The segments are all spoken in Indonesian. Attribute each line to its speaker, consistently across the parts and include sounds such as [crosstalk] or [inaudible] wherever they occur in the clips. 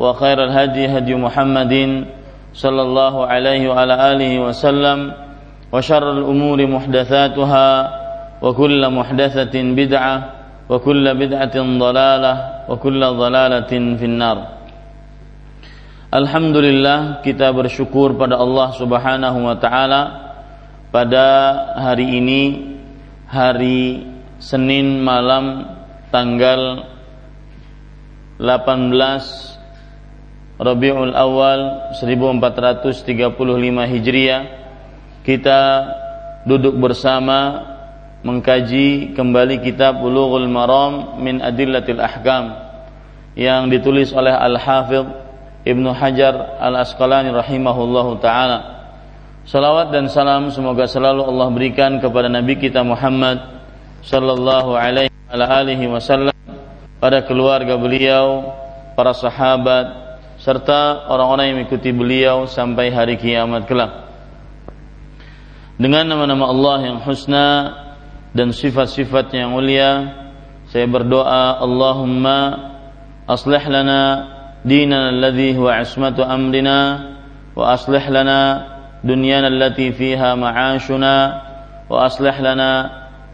Speaker 1: وخير الهدي هدي محمد صلى الله عليه وعلى آله وسلم وشر الأمور محدثاتها وكل محدثة بدعة وكل بدعة ضلالة وكل ضلالة في النار Alhamdulillah kita bersyukur pada Allah Subhanahu wa taala pada hari ini hari Senin malam tanggal 18 Rabiul Awal 1435 Hijriah kita duduk bersama mengkaji kembali kitab Bulughul Maram min Adillatil Ahkam yang ditulis oleh Al-Hafidh Ibnu Hajar Al-Asqalani rahimahullahu taala. Salawat dan salam semoga selalu Allah berikan kepada Nabi kita Muhammad sallallahu alaihi wasallam pada keluarga beliau, para sahabat, serta orang-orang yang mengikuti beliau sampai hari kiamat kelak. Dengan nama-nama Allah yang husna dan sifat-sifat yang mulia, saya berdoa Allahumma aslih lana dinana alladhi huwa ismatu amrina wa aslih lana dunyana allati fiha ma'ashuna wa aslih lana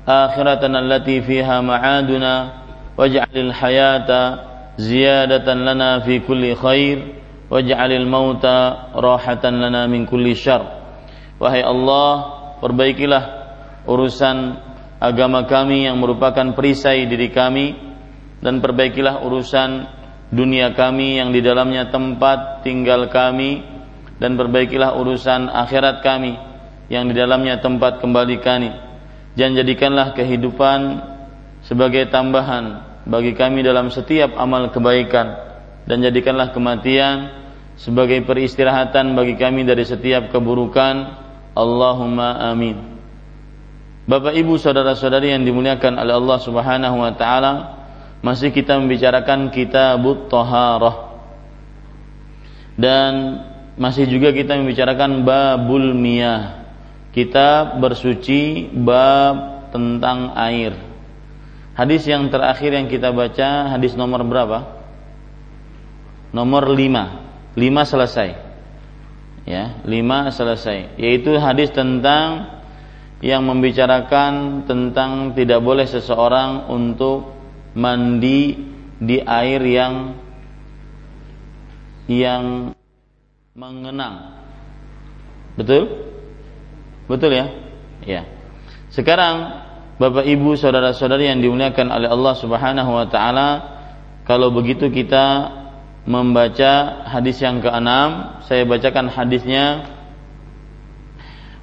Speaker 1: akhiratana allati fiha ma'aduna waj'alil hayata ziyadatan lana fi kulli khair waj'alil mauta rahatan lana min kulli syar wahai Allah perbaikilah urusan agama kami yang merupakan perisai diri kami dan perbaikilah urusan dunia kami yang di dalamnya tempat tinggal kami dan perbaikilah urusan akhirat kami yang di dalamnya tempat kembali kami. Dan jadikanlah kehidupan sebagai tambahan bagi kami dalam setiap amal kebaikan. Dan jadikanlah kematian sebagai peristirahatan bagi kami dari setiap keburukan. Allahumma amin. Bapak Ibu saudara-saudari yang dimuliakan oleh Allah Subhanahu wa taala masih kita membicarakan kitabut taharah dan masih juga kita membicarakan babul miyah. Kitab bersuci bab tentang air Hadis yang terakhir yang kita baca hadis nomor berapa? Nomor 5. 5 selesai. Ya, 5 selesai. Yaitu hadis tentang yang membicarakan tentang tidak boleh seseorang untuk mandi di air yang yang mengenang. Betul? Betul ya? Ya. Sekarang Bapak Ibu saudara-saudari yang dimuliakan oleh Allah Subhanahu wa taala, kalau begitu kita membaca hadis yang keenam, saya bacakan hadisnya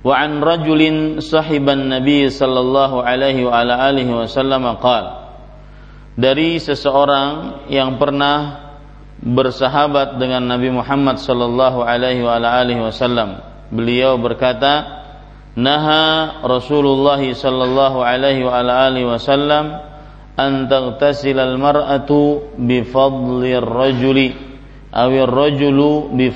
Speaker 1: Wa an rajulin sahiban Nabi sallallahu alaihi wa ala alihi wasallam qala Dari seseorang yang pernah bersahabat dengan Nabi Muhammad sallallahu alaihi wa ala alihi wasallam. Beliau berkata, naha Rasulullah sallallahu alaihi wa alihi wasallam an taghtasil al mar'atu bi fadli ar-rajuli aw ar-rajulu bi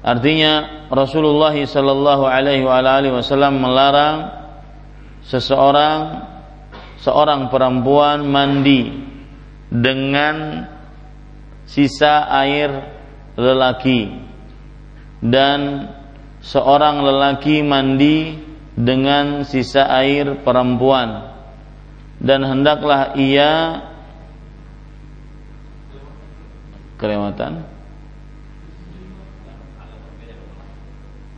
Speaker 1: Artinya Rasulullah sallallahu alaihi wa wasallam melarang seseorang seorang perempuan mandi dengan sisa air lelaki. Dan seorang lelaki mandi dengan sisa air perempuan. Dan hendaklah ia kelewatan.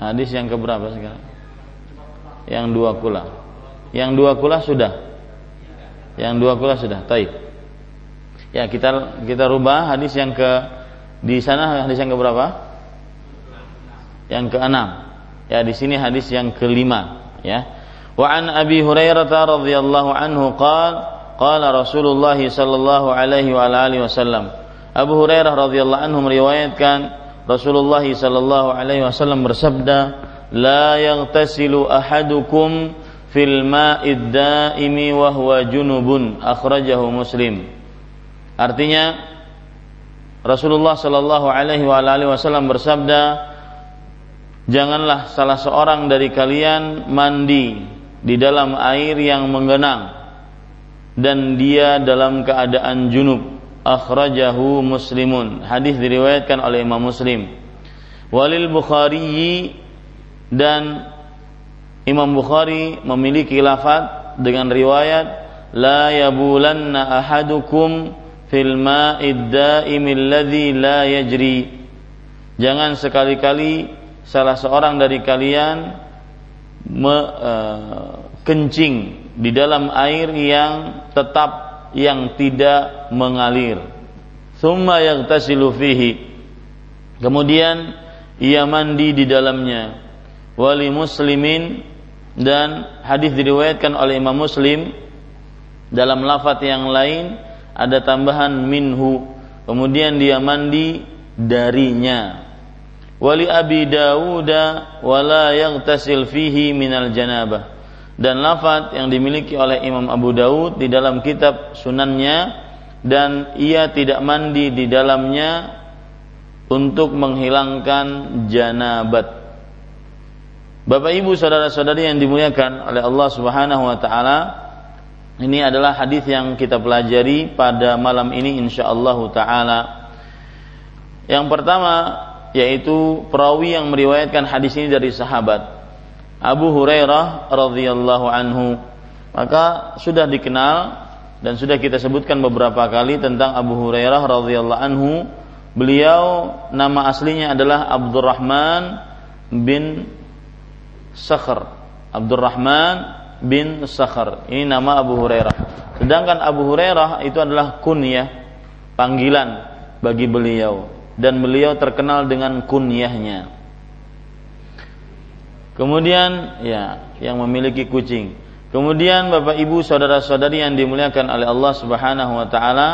Speaker 1: Hadis yang keberapa sekarang? Yang dua kula. Yang dua kula sudah. Yang dua kula sudah. Taib. Ya kita kita rubah hadis yang ke di sana hadis yang keberapa yang keenam ya di sini hadis yang kelima ya wa an abi hurairah radhiyallahu anhu qala qala rasulullah sallallahu alaihi wa alihi wasallam Abu Hurairah radhiyallahu anhu meriwayatkan Rasulullah sallallahu alaihi wasallam bersabda, "La yaghtasilu ahadukum fil ma'id daimi wa huwa junubun." Akhrajahu Muslim. Artinya Rasulullah sallallahu alaihi wasallam bersabda, "Janganlah salah seorang dari kalian mandi di dalam air yang menggenang dan dia dalam keadaan junub." akhrajahu muslimun hadis diriwayatkan oleh Imam Muslim walil Bukhari dan Imam Bukhari memiliki lafaz dengan riwayat la yabulanna ahadukum fil ma'id daimil ladzi jangan sekali-kali salah seorang dari kalian me, uh, kencing di dalam air yang tetap yang tidak mengalir. Summa yaghtasilu fihi. Kemudian ia mandi di dalamnya. Wali muslimin dan hadis diriwayatkan oleh Imam Muslim dalam lafaz yang lain ada tambahan minhu. Kemudian dia mandi darinya. Wali Abi Dawud wala yaghtasil fihi minal janabah dan lafaz yang dimiliki oleh Imam Abu Daud di dalam kitab sunannya dan ia tidak mandi di dalamnya untuk menghilangkan janabat. Bapak Ibu saudara-saudari yang dimuliakan oleh Allah Subhanahu wa taala, ini adalah hadis yang kita pelajari pada malam ini insyaallah taala. Yang pertama yaitu perawi yang meriwayatkan hadis ini dari sahabat Abu Hurairah radhiyallahu anhu. Maka sudah dikenal dan sudah kita sebutkan beberapa kali tentang Abu Hurairah radhiyallahu anhu. Beliau nama aslinya adalah Abdurrahman bin Sakhr. Abdurrahman bin Sakhr. Ini nama Abu Hurairah. Sedangkan Abu Hurairah itu adalah kunyah, panggilan bagi beliau dan beliau terkenal dengan kunyahnya. Kemudian ya yang memiliki kucing. Kemudian Bapak Ibu saudara-saudari yang dimuliakan oleh Allah Subhanahu wa taala,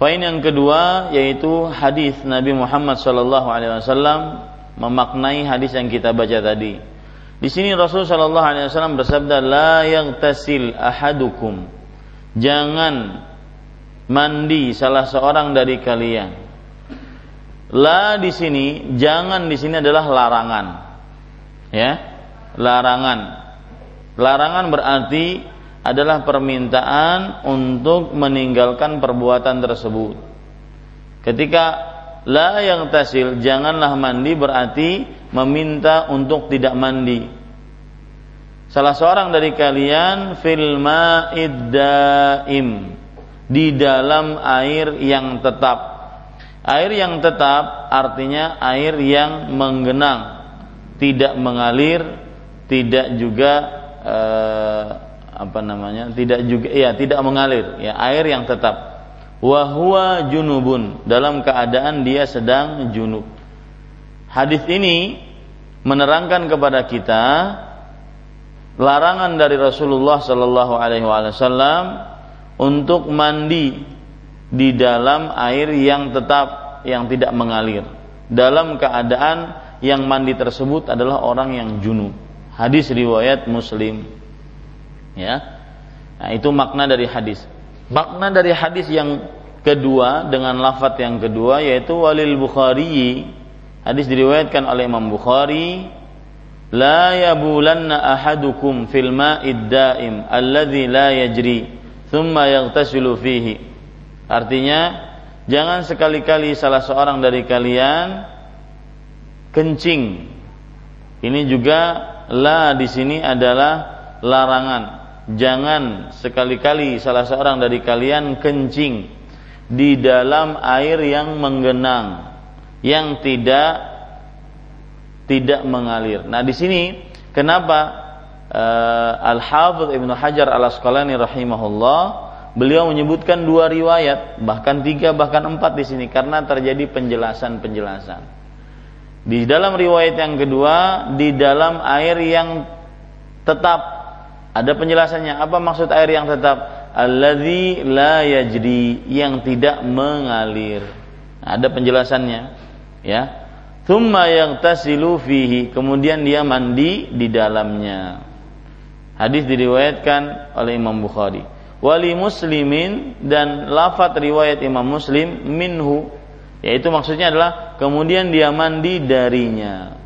Speaker 1: poin yang kedua yaitu hadis Nabi Muhammad sallallahu alaihi wasallam memaknai hadis yang kita baca tadi. Di sini Rasul sallallahu alaihi wasallam bersabda la tasil ahadukum. Jangan mandi salah seorang dari kalian. La di sini jangan di sini adalah larangan ya larangan larangan berarti adalah permintaan untuk meninggalkan perbuatan tersebut ketika la yang tasil janganlah mandi berarti meminta untuk tidak mandi salah seorang dari kalian fil ma'iddaim di dalam air yang tetap air yang tetap artinya air yang menggenang tidak mengalir, tidak juga eh, apa namanya? tidak juga ya tidak mengalir, ya air yang tetap. Wahwa junubun dalam keadaan dia sedang junub. Hadis ini menerangkan kepada kita larangan dari Rasulullah Shallallahu Alaihi Wasallam untuk mandi di dalam air yang tetap yang tidak mengalir dalam keadaan yang mandi tersebut adalah orang yang junub. Hadis riwayat Muslim. Ya. Nah, itu makna dari hadis. Makna dari hadis yang kedua dengan lafaz yang kedua yaitu walil Bukhari hadis diriwayatkan oleh Imam Bukhari la yabulanna ahadukum fil ma'id daim alladhi la yajri thumma yaghtasilu fihi artinya jangan sekali-kali salah seorang dari kalian kencing. Ini juga la di sini adalah larangan. Jangan sekali-kali salah seorang dari kalian kencing di dalam air yang menggenang yang tidak tidak mengalir. Nah, di sini kenapa uh, Al-Hafidz Ibnu Hajar Al-Asqalani rahimahullah beliau menyebutkan dua riwayat, bahkan tiga bahkan empat di sini karena terjadi penjelasan-penjelasan. Di dalam riwayat yang kedua, di dalam air yang tetap ada penjelasannya. Apa maksud air yang tetap? Alladzi la yajri yang tidak mengalir. Nah, ada penjelasannya, ya. Thumma tasilu fihi, kemudian dia mandi di dalamnya. Hadis diriwayatkan oleh Imam Bukhari. Wali muslimin dan lafat riwayat Imam Muslim minhu yaitu maksudnya adalah kemudian dia mandi darinya.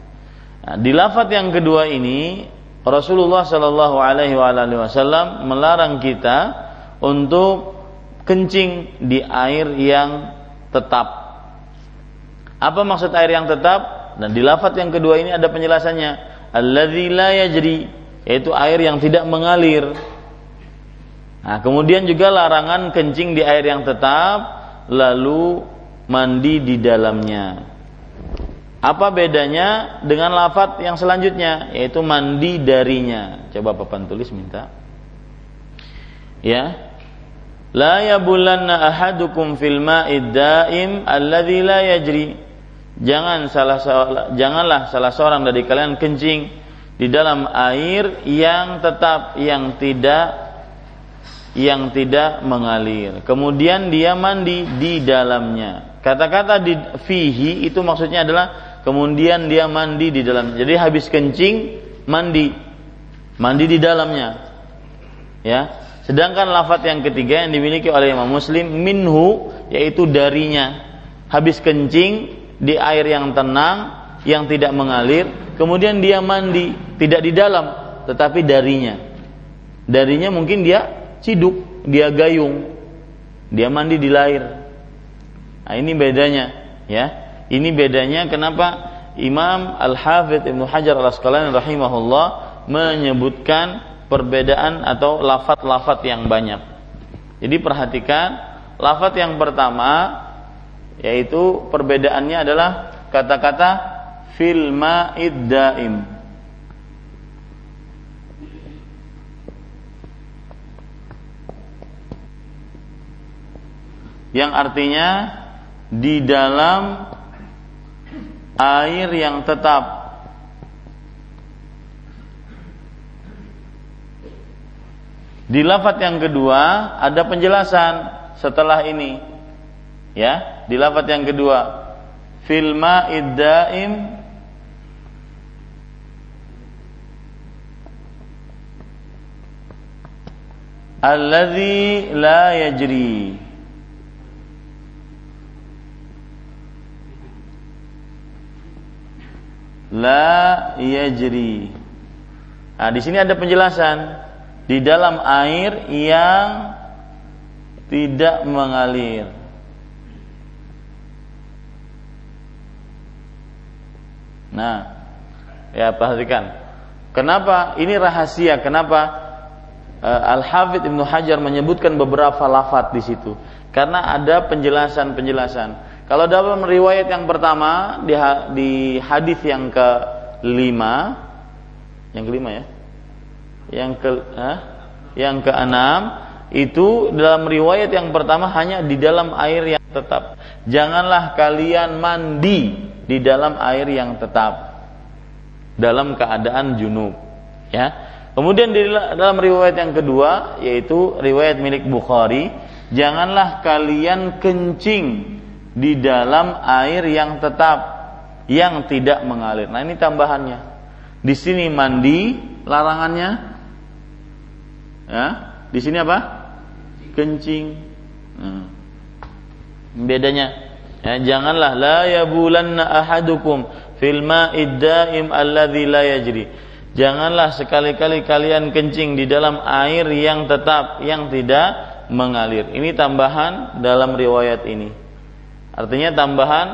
Speaker 1: Nah, di lafat yang kedua ini Rasulullah Shallallahu Alaihi Wasallam melarang kita untuk kencing di air yang tetap apa maksud air yang tetap? Dan di lafat yang kedua ini ada penjelasannya. Alladzi la yajri, yaitu air yang tidak mengalir. Nah, kemudian juga larangan kencing di air yang tetap lalu mandi di dalamnya. Apa bedanya dengan lafat yang selanjutnya yaitu mandi darinya? Coba papan tulis minta. Ya. La yabulanna ahadukum fil ma'id daim alladzi la yajri jangan salah janganlah salah seorang dari kalian kencing di dalam air yang tetap yang tidak yang tidak mengalir. Kemudian dia mandi di dalamnya. Kata-kata di fihi itu maksudnya adalah kemudian dia mandi di dalam. Jadi habis kencing mandi. Mandi di dalamnya. Ya. Sedangkan lafat yang ketiga yang dimiliki oleh Imam Muslim minhu yaitu darinya. Habis kencing di air yang tenang, yang tidak mengalir, kemudian dia mandi, tidak di dalam, tetapi darinya. Darinya mungkin dia ciduk, dia gayung, dia mandi di lair. Nah, ini bedanya, ya. Ini bedanya kenapa Imam Al-Hafidh Ibnu Hajar Al-Asqalani rahimahullah menyebutkan perbedaan atau lafat-lafat yang banyak. Jadi perhatikan lafat yang pertama yaitu perbedaannya adalah kata-kata fil ma'id yang artinya di dalam air yang tetap Di lafat yang kedua ada penjelasan setelah ini. Ya, di lafaz yang kedua fil ma'id daim alladzi la yajri. La yajri. Nah di sini ada penjelasan. Di dalam air yang tidak mengalir Nah, ya perhatikan. Kenapa ini rahasia? Kenapa uh, Al Hafidh Ibnu Hajar menyebutkan beberapa lafat di situ? Karena ada penjelasan-penjelasan. Kalau dalam riwayat yang pertama di, di hadis yang ke lima, yang kelima ya, yang ke, eh, yang keenam itu dalam riwayat yang pertama hanya di dalam air yang tetap. Janganlah kalian mandi di dalam air yang tetap dalam keadaan junub ya. Kemudian di dalam riwayat yang kedua yaitu riwayat milik Bukhari janganlah kalian kencing di dalam air yang tetap yang tidak mengalir. Nah ini tambahannya. Di sini mandi larangannya. Ya di sini apa? Kencing. Nah, bedanya Ya, janganlah la yabulanna ahadukum fil ma'id daim alladzi la yajri. Janganlah sekali-kali kalian kencing di dalam air yang tetap yang tidak mengalir. Ini tambahan dalam riwayat ini. Artinya tambahan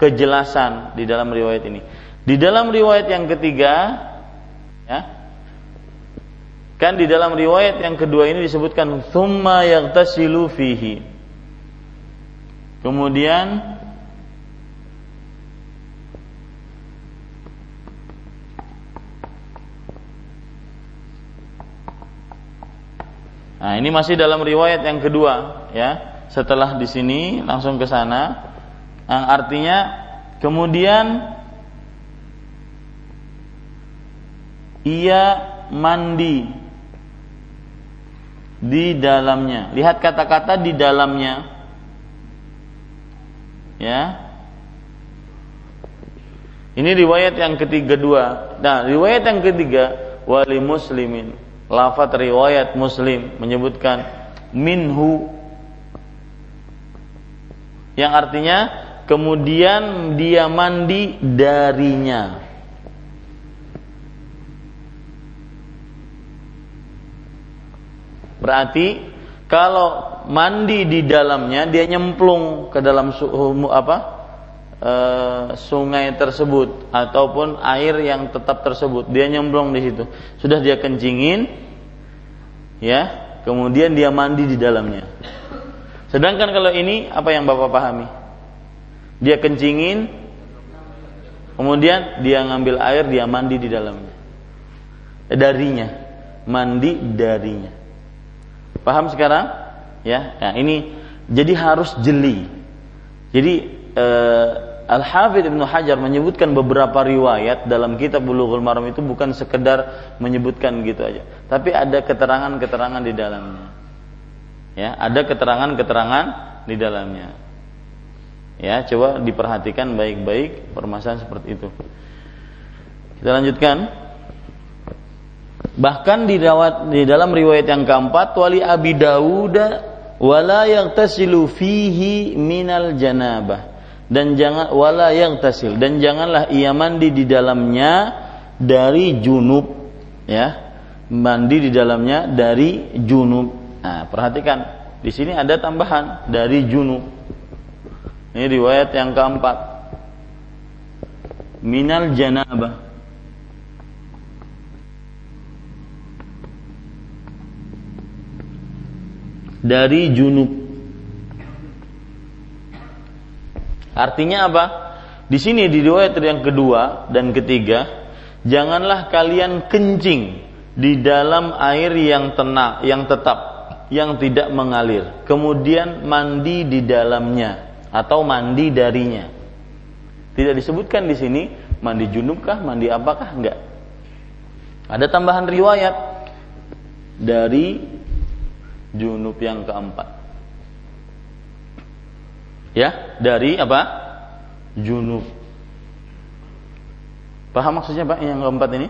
Speaker 1: kejelasan di dalam riwayat ini. Di dalam riwayat yang ketiga ya, kan di dalam riwayat yang kedua ini disebutkan thumma yaghtasilu fihi Kemudian Nah, ini masih dalam riwayat yang kedua, ya. Setelah di sini langsung ke sana. Yang artinya kemudian ia mandi di dalamnya. Lihat kata-kata di dalamnya. Ya. Ini riwayat yang ketiga dua. Nah, riwayat yang ketiga wali muslimin lafat riwayat Muslim menyebutkan minhu yang artinya kemudian dia mandi darinya. Berarti kalau mandi di dalamnya dia nyemplung ke dalam suhu apa? e, sungai tersebut ataupun air yang tetap tersebut dia nyemplung di situ. Sudah dia kencingin ya kemudian dia mandi di dalamnya. Sedangkan kalau ini apa yang bapak pahami? Dia kencingin kemudian dia ngambil air dia mandi di dalamnya. Eh, darinya mandi darinya paham sekarang ya nah ini jadi harus jeli jadi eh, Al Hafidh Ibnu Hajar menyebutkan beberapa riwayat dalam kitab Bulughul Maram itu bukan sekedar menyebutkan gitu aja, tapi ada keterangan-keterangan di dalamnya. Ya, ada keterangan-keterangan di dalamnya. Ya, coba diperhatikan baik-baik permasalahan seperti itu. Kita lanjutkan. Bahkan di, dalam riwayat yang keempat, wali Abi Dawud wala yang tasilu fihi minal janabah. Dan jangan wala yang tasil dan janganlah ia mandi di dalamnya dari junub ya. Mandi di dalamnya dari junub. Nah perhatikan di sini ada tambahan dari junub. Ini riwayat yang keempat. Minal janabah dari junub Artinya apa? Di sini di riwayat yang kedua dan ketiga, janganlah kalian kencing di dalam air yang tenang, yang tetap, yang tidak mengalir. Kemudian mandi di dalamnya atau mandi darinya. Tidak disebutkan di sini mandi junubkah, mandi apakah? Enggak. Ada tambahan riwayat dari junub yang keempat. Ya dari apa? Junub. Paham maksudnya pak yang keempat ini?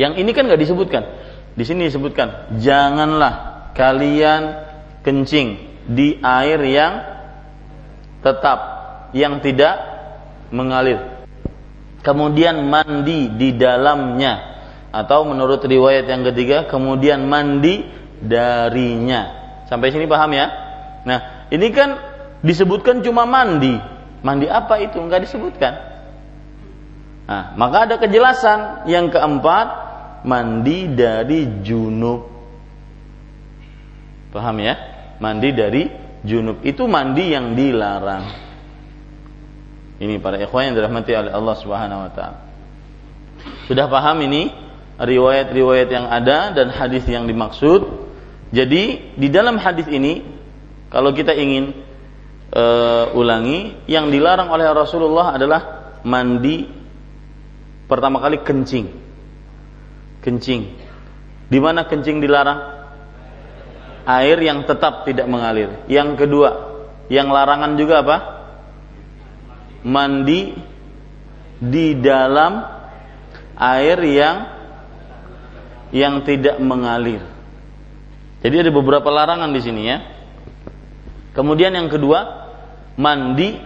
Speaker 1: Yang ini kan nggak disebutkan. Di sini disebutkan janganlah kalian kencing di air yang tetap yang tidak mengalir. Kemudian mandi di dalamnya. Atau menurut riwayat yang ketiga kemudian mandi darinya sampai sini paham ya nah ini kan disebutkan cuma mandi. Mandi apa itu? Enggak disebutkan. Nah, maka ada kejelasan yang keempat, mandi dari junub. Paham ya? Mandi dari junub itu mandi yang dilarang. Ini para ikhwan yang dirahmati oleh Allah Subhanahu wa taala. Sudah paham ini riwayat-riwayat yang ada dan hadis yang dimaksud? Jadi di dalam hadis ini kalau kita ingin uh, ulangi, yang dilarang oleh Rasulullah adalah mandi pertama kali kencing. Kencing. Di mana kencing dilarang? Air yang tetap tidak mengalir. Yang kedua, yang larangan juga apa? Mandi di dalam air yang yang tidak mengalir. Jadi ada beberapa larangan di sini ya. Kemudian yang kedua, mandi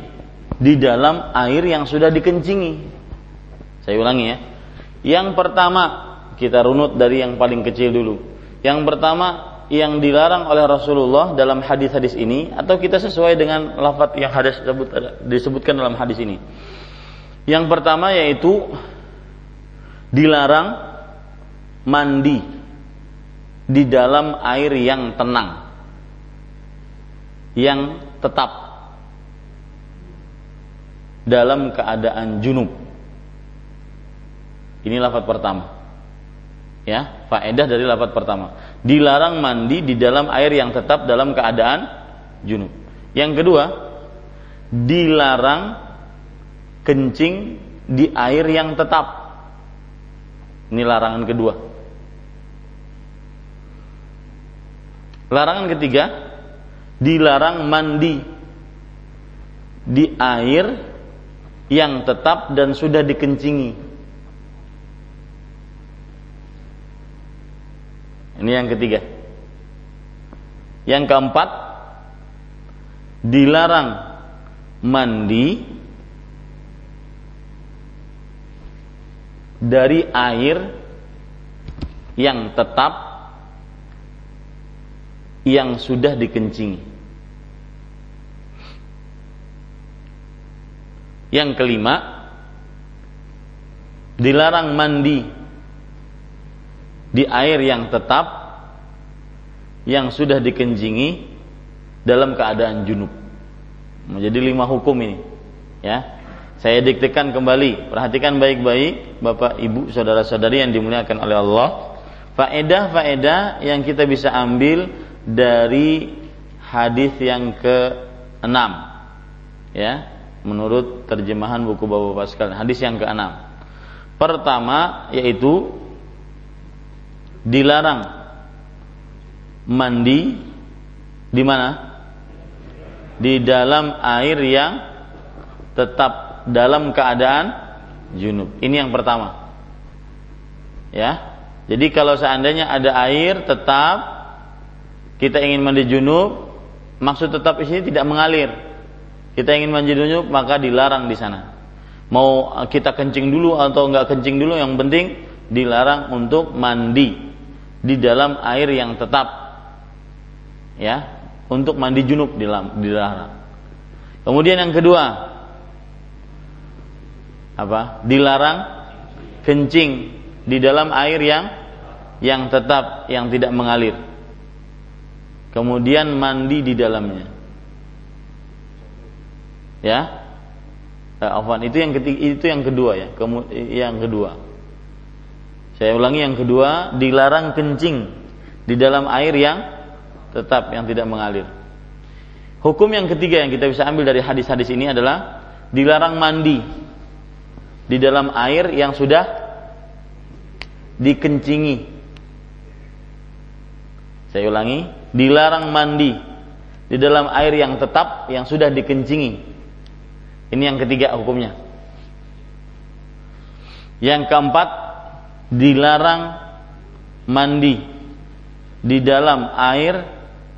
Speaker 1: di dalam air yang sudah dikencingi. Saya ulangi ya. Yang pertama, kita runut dari yang paling kecil dulu. Yang pertama, yang dilarang oleh Rasulullah dalam hadis-hadis ini atau kita sesuai dengan lafaz yang hadis disebut, disebutkan dalam hadis ini. Yang pertama yaitu dilarang mandi di dalam air yang tenang yang tetap dalam keadaan junub. Ini lafaz pertama. Ya, faedah dari lafaz pertama. Dilarang mandi di dalam air yang tetap dalam keadaan junub. Yang kedua, dilarang kencing di air yang tetap. Ini larangan kedua. Larangan ketiga, dilarang mandi di air yang tetap dan sudah dikencingi. Ini yang ketiga. Yang keempat, dilarang mandi dari air yang tetap yang sudah dikencingi. Yang kelima, dilarang mandi di air yang tetap yang sudah dikencingi dalam keadaan junub. Menjadi lima hukum ini, ya. Saya diktekan kembali, perhatikan baik-baik Bapak, Ibu, saudara-saudari yang dimuliakan oleh Allah. Faedah-faedah yang kita bisa ambil dari hadis yang ke-6. Ya, menurut terjemahan buku Bapak-bapak. Hadis yang ke-6. Pertama yaitu dilarang mandi di mana? Di dalam air yang tetap dalam keadaan junub. Ini yang pertama. Ya. Jadi kalau seandainya ada air tetap kita ingin mandi junub, maksud tetap di sini tidak mengalir. Kita ingin mandi junub maka dilarang di sana. Mau kita kencing dulu atau enggak kencing dulu yang penting dilarang untuk mandi di dalam air yang tetap. Ya, untuk mandi junub dilarang. Kemudian yang kedua, apa? Dilarang kencing di dalam air yang yang tetap yang tidak mengalir. Kemudian mandi di dalamnya. Ya. Eh, afwan, itu yang ketiga, itu yang kedua ya. Kemu, yang kedua. Saya ulangi yang kedua, dilarang kencing di dalam air yang tetap yang tidak mengalir. Hukum yang ketiga yang kita bisa ambil dari hadis-hadis ini adalah dilarang mandi di dalam air yang sudah dikencingi. Saya ulangi, dilarang mandi di dalam air yang tetap yang sudah dikencingi. Ini yang ketiga hukumnya. Yang keempat, dilarang mandi di dalam air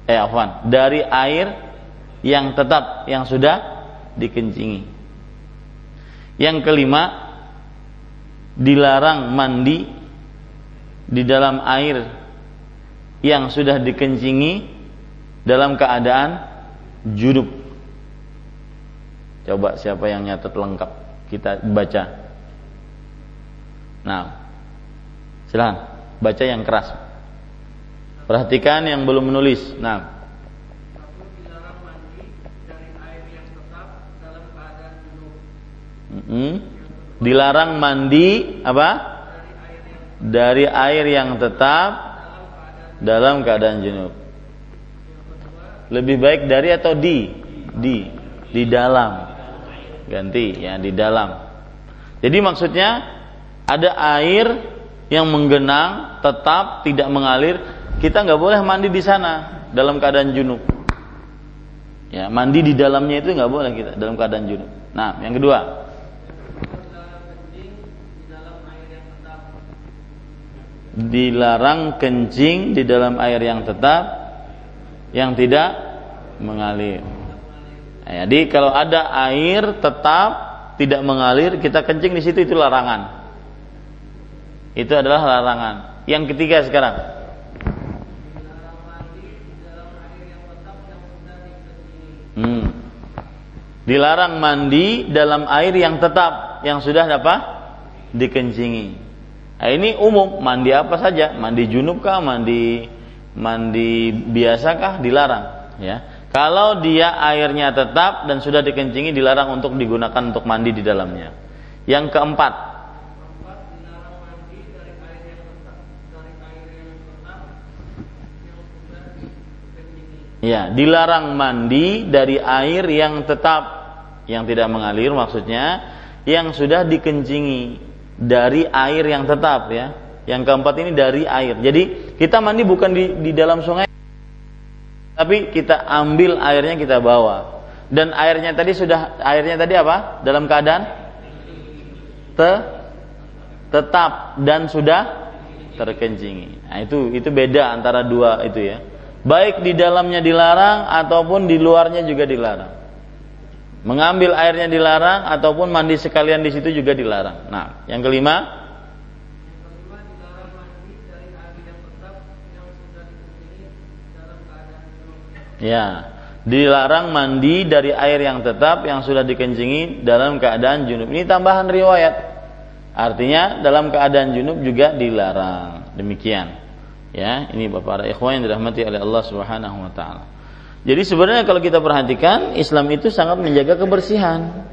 Speaker 1: eh afwan, dari air yang tetap yang sudah dikencingi. Yang kelima, dilarang mandi di dalam air yang sudah dikencingi dalam keadaan junub. Coba siapa yang nyatet lengkap kita baca. Nah, silahkan baca yang keras. Perhatikan yang belum menulis. Nah, hmm, dilarang mandi apa dari air yang tetap dalam keadaan junub. Lebih baik dari atau di? Di. Di dalam. Ganti ya di dalam. Jadi maksudnya ada air yang menggenang tetap tidak mengalir. Kita nggak boleh mandi di sana dalam keadaan junub. Ya mandi di dalamnya itu nggak boleh kita dalam keadaan junub. Nah yang kedua dilarang kencing di dalam air yang tetap yang tidak mengalir. Nah, jadi kalau ada air tetap tidak mengalir, kita kencing di situ itu larangan. Itu adalah larangan. Yang ketiga sekarang. Hmm. Dilarang mandi dalam air yang tetap yang sudah apa? Dikencingi. Nah, ini umum mandi apa saja, mandi junub kah, mandi mandi biasa kah? Dilarang, ya. Kalau dia airnya tetap dan sudah dikencingi dilarang untuk digunakan untuk mandi di dalamnya. Yang keempat, Ya, dilarang mandi dari air yang tetap. Yang tidak mengalir maksudnya yang sudah dikencingi dari air yang tetap ya. Yang keempat ini dari air. Jadi kita mandi bukan di, di dalam sungai tapi kita ambil airnya kita bawa. Dan airnya tadi sudah airnya tadi apa? Dalam keadaan te tetap dan sudah terkencingi. Nah, itu itu beda antara dua itu ya baik di dalamnya dilarang ataupun di luarnya juga dilarang. Mengambil airnya dilarang ataupun mandi sekalian di situ juga dilarang. Nah, yang kelima, Ya, dilarang mandi dari air yang tetap yang sudah dikencingi dalam keadaan junub. Ini tambahan riwayat. Artinya dalam keadaan junub juga dilarang. Demikian. Ya, ini Bapak para ikhwan yang dirahmati oleh Allah Subhanahu wa taala. Jadi sebenarnya kalau kita perhatikan Islam itu sangat menjaga kebersihan.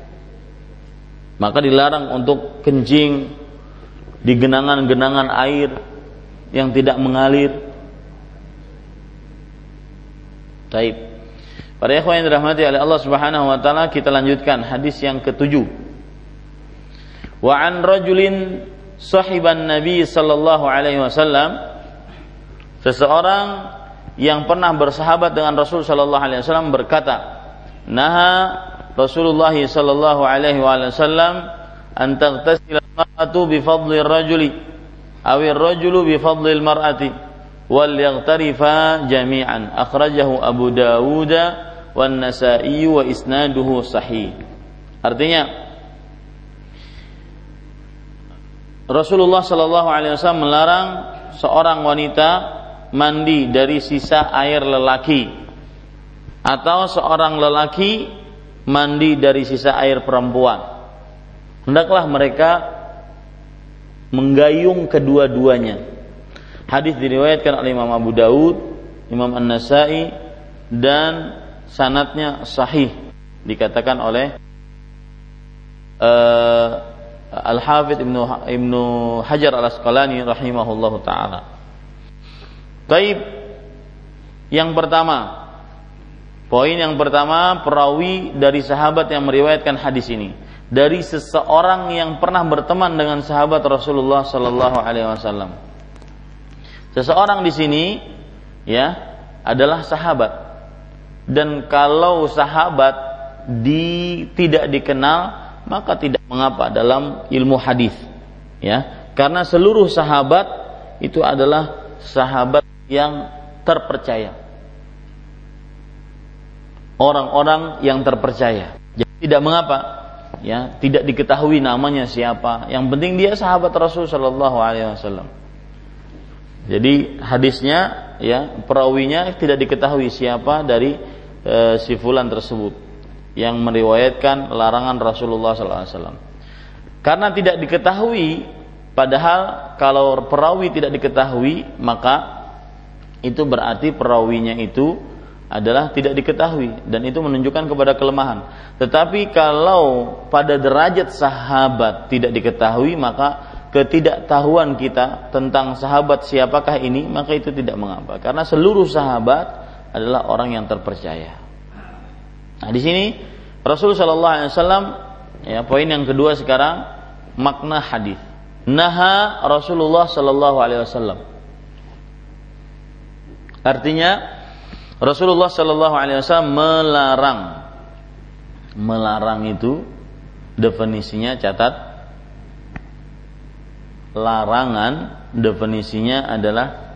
Speaker 1: Maka dilarang untuk kencing di genangan-genangan air yang tidak mengalir. Taib. Para ikhwan yang dirahmati oleh Allah Subhanahu wa taala, kita lanjutkan hadis yang ketujuh. Wa an rajulin sahiban Nabi sallallahu alaihi wasallam Seseorang yang pernah bersahabat dengan Rasul sallallahu alaihi wasallam berkata, "Naha Rasulullah sallallahu alaihi wasallam an taghtasila al-mar'atu bi fadli ar-rajuli aw ar-rajulu bi fadli al-mar'ati wal yaghtarifa jami'an." Akhrajahu Abu Dawud wan Nasa'i wa isnaduhu sahih. Artinya Rasulullah Shallallahu Alaihi Wasallam melarang seorang wanita mandi dari sisa air lelaki. Atau seorang lelaki mandi dari sisa air perempuan. Hendaklah mereka menggayung kedua-duanya. Hadis diriwayatkan oleh Imam Abu Daud Imam An-Nasai dan sanatnya sahih dikatakan oleh uh, Al-Hafidh Ibnu Ibnu Hajar Al-Asqalani rahimahullahu taala Taib. Yang pertama. Poin yang pertama perawi dari sahabat yang meriwayatkan hadis ini. Dari seseorang yang pernah berteman dengan sahabat Rasulullah Sallallahu Alaihi Wasallam. Seseorang di sini ya adalah sahabat. Dan kalau sahabat di tidak dikenal maka tidak mengapa dalam ilmu hadis ya. Karena seluruh sahabat itu adalah sahabat yang terpercaya. Orang-orang yang terpercaya. Jadi tidak mengapa ya, tidak diketahui namanya siapa. Yang penting dia sahabat Rasul Shallallahu alaihi wasallam. Jadi hadisnya ya, perawinya tidak diketahui siapa dari e, si fulan tersebut yang meriwayatkan larangan Rasulullah Wasallam. Karena tidak diketahui, padahal kalau perawi tidak diketahui, maka itu berarti perawinya itu adalah tidak diketahui dan itu menunjukkan kepada kelemahan. Tetapi kalau pada derajat sahabat tidak diketahui maka ketidaktahuan kita tentang sahabat siapakah ini maka itu tidak mengapa karena seluruh sahabat adalah orang yang terpercaya. Nah, di sini Rasul Shallallahu alaihi wasallam ya poin yang kedua sekarang makna hadis. Naha Rasulullah Shallallahu alaihi wasallam Artinya Rasulullah Shallallahu Alaihi Wasallam melarang, melarang itu definisinya catat. Larangan definisinya adalah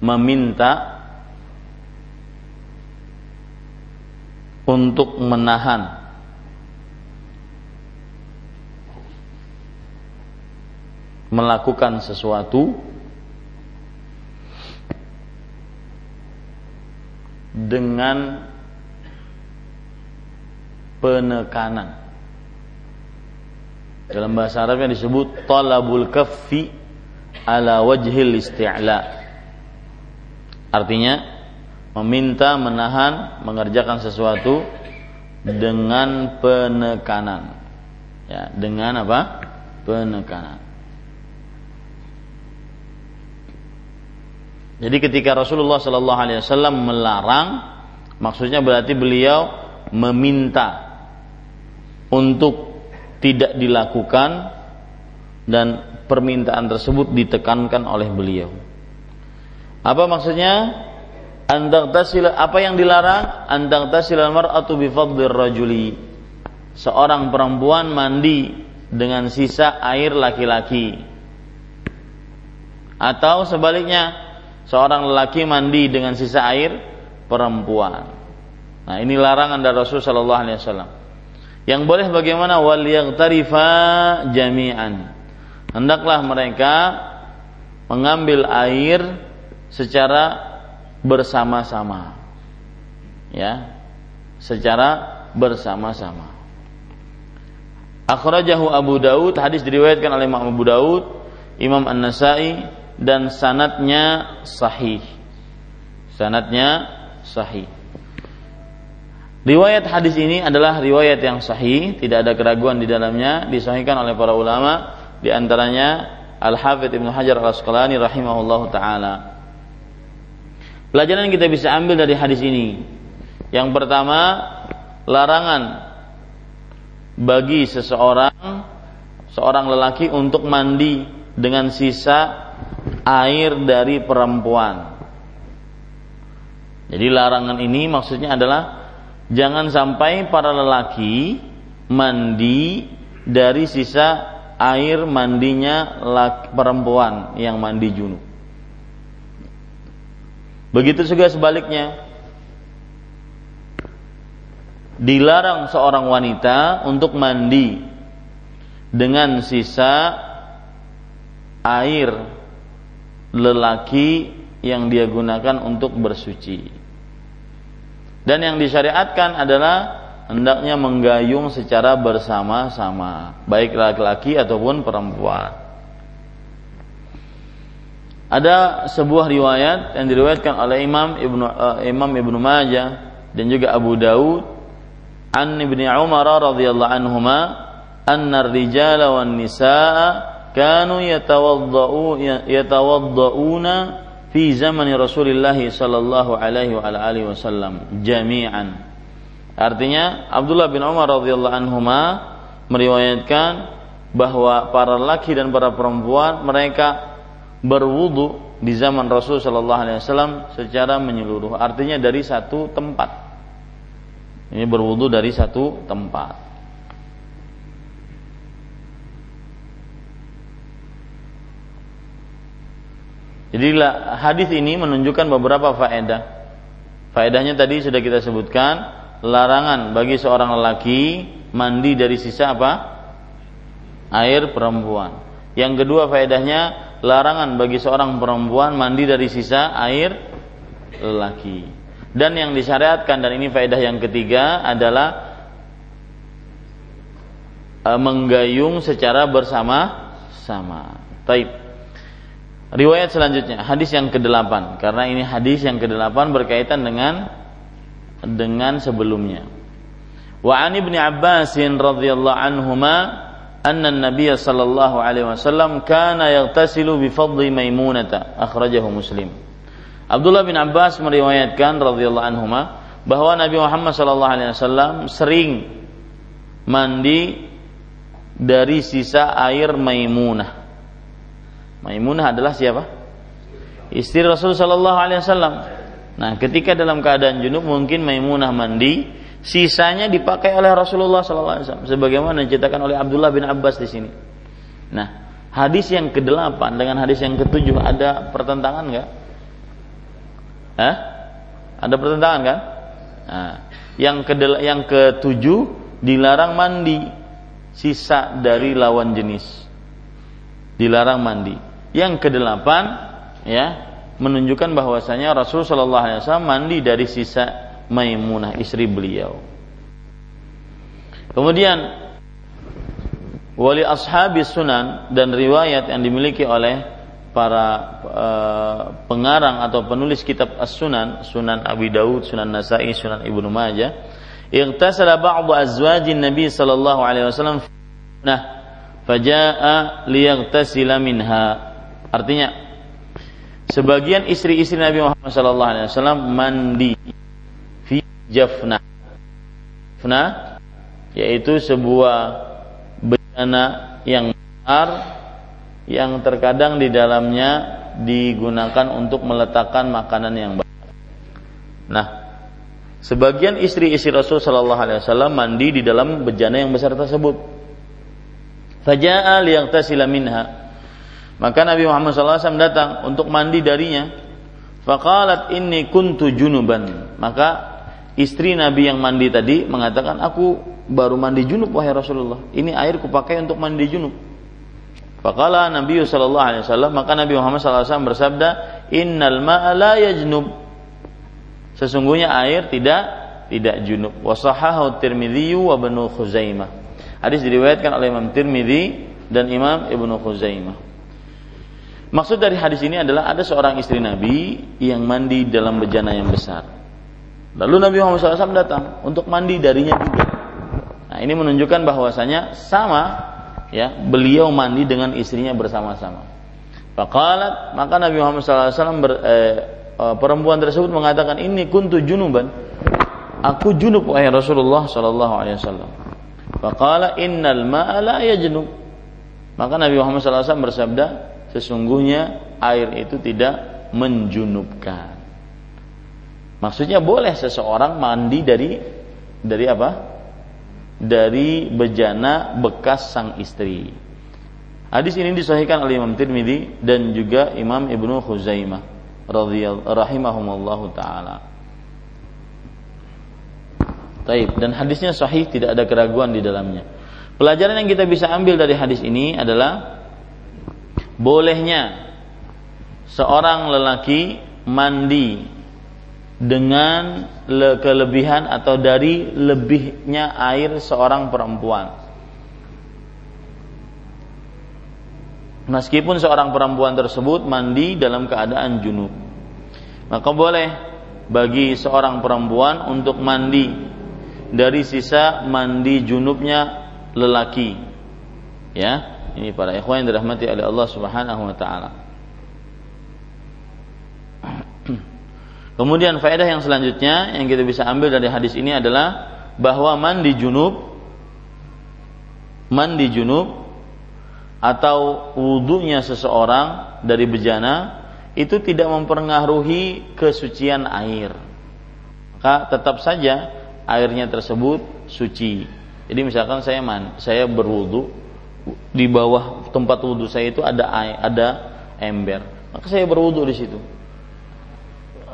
Speaker 1: meminta untuk menahan melakukan sesuatu dengan penekanan. Dalam bahasa Arab yang disebut talabul kaffi ala wajhil isti'la. Artinya meminta, menahan, mengerjakan sesuatu dengan penekanan. Ya, dengan apa? Penekanan. Jadi ketika Rasulullah Shallallahu Alaihi Wasallam melarang, maksudnya berarti beliau meminta untuk tidak dilakukan dan permintaan tersebut ditekankan oleh beliau. Apa maksudnya? Antang tasil apa yang dilarang? Antang tasil mar'atu bi rajuli. Seorang perempuan mandi dengan sisa air laki-laki. Atau sebaliknya, seorang lelaki mandi dengan sisa air perempuan. Nah, ini larangan dari Rasul sallallahu alaihi wasallam. Yang boleh bagaimana wal tarifa jami'an. Hendaklah mereka mengambil air secara bersama-sama. Ya. Secara bersama-sama. Akhrajahu Abu Daud, hadis diriwayatkan oleh Imam Abu Daud, Imam An-Nasai dan sanatnya sahih. Sanatnya sahih. Riwayat hadis ini adalah riwayat yang sahih, tidak ada keraguan di dalamnya, disahihkan oleh para ulama, di antaranya Al-Hafidh Ibnu Hajar Al-Asqalani rahimahullah taala. Pelajaran yang kita bisa ambil dari hadis ini. Yang pertama, larangan bagi seseorang seorang lelaki untuk mandi dengan sisa air dari perempuan. Jadi larangan ini maksudnya adalah jangan sampai para lelaki mandi dari sisa air mandinya laki, perempuan yang mandi junub. Begitu juga sebaliknya. Dilarang seorang wanita untuk mandi dengan sisa air lelaki yang dia gunakan untuk bersuci. Dan yang disyariatkan adalah hendaknya menggayung secara bersama-sama, baik laki-laki ataupun perempuan. Ada sebuah riwayat yang diriwayatkan oleh Imam Ibnu uh, Imam Ibnu Majah dan juga Abu Daud an Ibnu Umar radhiyallahu anhuma anna ar-rijala wan nisaa kanu yatawaddau yatawaddauna fi zaman Rasulullah sallallahu alaihi wa alihi wasallam jami'an. Artinya Abdullah bin Umar radhiyallahu anhuma meriwayatkan bahwa para laki dan para perempuan mereka berwudu di zaman Rasul sallallahu alaihi wasallam secara menyeluruh. Artinya dari satu tempat. Ini berwudu dari satu tempat. Jadi hadis ini menunjukkan beberapa faedah. Faedahnya tadi sudah kita sebutkan, larangan bagi seorang lelaki mandi dari sisa apa? Air perempuan. Yang kedua faedahnya, larangan bagi seorang perempuan mandi dari sisa air lelaki. Dan yang disyariatkan dan ini faedah yang ketiga adalah e, menggayung secara bersama-sama. Taib. Riwayat selanjutnya, hadis yang ke-8 karena ini hadis yang ke-8 berkaitan dengan dengan sebelumnya. Wa an Ibnu Abbas radhiyallahu anhuma anna an-nabiy sallallahu alaihi wasallam kana yaghtasilu bi fadli Maimunah akhrajahu Muslim. Abdullah bin Abbas meriwayatkan radhiyallahu anhuma bahwa Nabi Muhammad sallallahu alaihi wasallam sering mandi dari sisa air Maimunah Maimunah adalah siapa? Istri Rasul Shallallahu Alaihi Wasallam. Nah, ketika dalam keadaan junub mungkin Maimunah mandi, sisanya dipakai oleh Rasulullah Sallallahu Alaihi Wasallam. Sebagaimana diceritakan oleh Abdullah bin Abbas di sini. Nah, hadis yang ke-8 dengan hadis yang ke-7 ada pertentangan nggak? Hah? Ada pertentangan kan? Nah, yang ke yang ke-7 dilarang mandi sisa dari lawan jenis. Dilarang mandi. Yang kedelapan ya menunjukkan bahwasanya Rasul Shallallahu Alaihi Wasallam mandi dari sisa Maimunah istri beliau. Kemudian wali ashabi sunan dan riwayat yang dimiliki oleh para uh, pengarang atau penulis kitab As-Sunan, Sunan Abi Daud, Sunan Nasai, Sunan Ibnu Majah, ightasala ba'd azwajin Nabi sallallahu alaihi wasallam nah faja'a liyaghtasila minha. Artinya sebagian istri-istri Nabi Muhammad sallallahu alaihi wasallam mandi fi jafna. Jafna yaitu sebuah bejana yang besar yang terkadang di dalamnya digunakan untuk meletakkan makanan yang banyak. Nah, sebagian istri-istri Rasul Shallallahu Alaihi Wasallam mandi di dalam bejana yang besar tersebut. Faja'a liyagtasila minha. Maka Nabi Muhammad SAW datang untuk mandi darinya. Faqalat inni kuntu junuban. Maka istri Nabi yang mandi tadi mengatakan, aku baru mandi junub wahai Rasulullah. Ini air kupakai untuk mandi junub. Faqala Nabi sallallahu alaihi wasallam maka Nabi Muhammad sallallahu alaihi wasallam bersabda, "Innal ma'a la yajnub." Sesungguhnya air tidak tidak junub. Wa sahahu Tirmidzi wa Ibnu Khuzaimah. Hadis diriwayatkan oleh Imam Tirmidzi dan Imam Ibnu Khuzaimah. Maksud dari hadis ini adalah ada seorang istri Nabi yang mandi dalam bejana yang besar. Lalu Nabi Muhammad SAW datang untuk mandi darinya juga. Nah ini menunjukkan bahwasanya sama ya beliau mandi dengan istrinya bersama-sama. Faqalat maka Nabi Muhammad SAW ber, eh, eh, perempuan tersebut mengatakan ini kuntu junuban. Aku junub wahai Rasulullah Sallallahu Alaihi Wasallam. Faqala innal ma'a la yajnub. Maka Nabi Muhammad SAW bersabda, sesungguhnya air itu tidak menjunubkan. Maksudnya boleh seseorang mandi dari dari apa? dari bejana bekas sang istri. Hadis ini disahihkan oleh Imam Tirmidzi dan juga Imam Ibnu Khuzaimah radhiyallahu rahimahumallahu taala. Taib dan hadisnya sahih tidak ada keraguan di dalamnya. Pelajaran yang kita bisa ambil dari hadis ini adalah bolehnya seorang lelaki mandi dengan kelebihan atau dari lebihnya air seorang perempuan. Meskipun seorang perempuan tersebut mandi dalam keadaan junub. Maka boleh bagi seorang perempuan untuk mandi dari sisa mandi junubnya lelaki. Ya, ini para ikhwan yang dirahmati oleh Allah Subhanahu wa taala. [clears throat] Kemudian faedah yang selanjutnya yang kita bisa ambil dari hadis ini adalah bahwa mandi junub mandi junub atau wudhunya seseorang dari bejana itu tidak mempengaruhi kesucian air. Maka tetap saja airnya tersebut suci. Jadi misalkan saya man, saya berwudhu di bawah tempat wudhu saya itu ada air, ada ember, maka saya berwudhu di situ.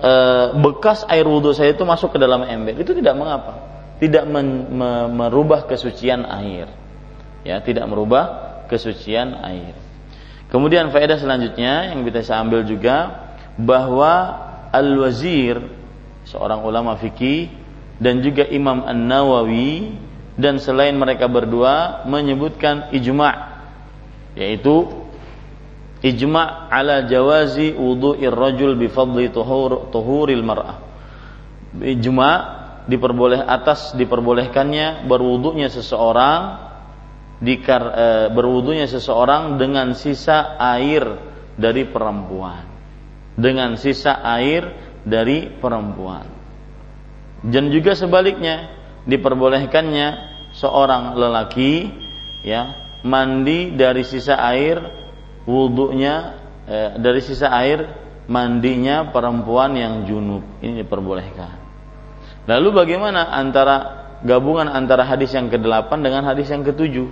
Speaker 1: E, bekas air wudhu saya itu masuk ke dalam ember. Itu tidak mengapa. Tidak men, me, merubah kesucian air. Ya tidak merubah kesucian air. Kemudian faedah selanjutnya yang kita bisa ambil juga bahwa al-wazir seorang ulama fikih dan juga Imam An-Nawawi dan selain mereka berdua menyebutkan ijma' yaitu ijma' ala jawazi wudu'ir rajul bi fadli tuhur, tuhuril mar'ah. Ijma' diperboleh atas diperbolehkannya berwudunya seseorang dikar e, berwudunya seseorang dengan sisa air dari perempuan. Dengan sisa air dari perempuan. Dan juga sebaliknya diperbolehkannya seorang lelaki ya mandi dari sisa air wudhunya eh, dari sisa air mandinya perempuan yang junub ini diperbolehkan. Lalu bagaimana antara gabungan antara hadis yang ke-8 dengan hadis yang ke-7?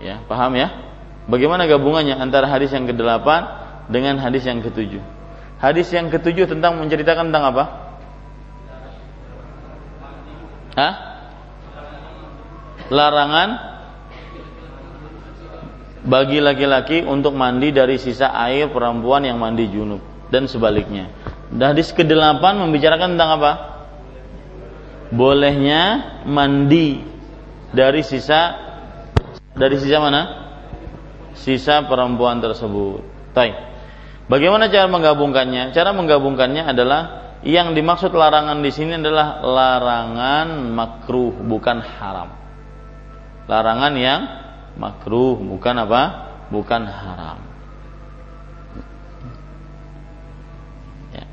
Speaker 1: Ya, paham ya? Bagaimana gabungannya antara hadis yang ke-8 dengan hadis yang ke-7? Hadis yang ke-7 tentang menceritakan tentang apa? Hah? Larangan bagi laki-laki untuk mandi dari sisa air perempuan yang mandi junub dan sebaliknya. Dan hadis ke-8 membicarakan tentang apa? Bolehnya mandi dari sisa dari sisa mana? Sisa perempuan tersebut. Baik. Bagaimana cara menggabungkannya? Cara menggabungkannya adalah yang dimaksud larangan di sini adalah larangan makruh bukan haram. Larangan yang makruh bukan apa? Bukan haram. Ya.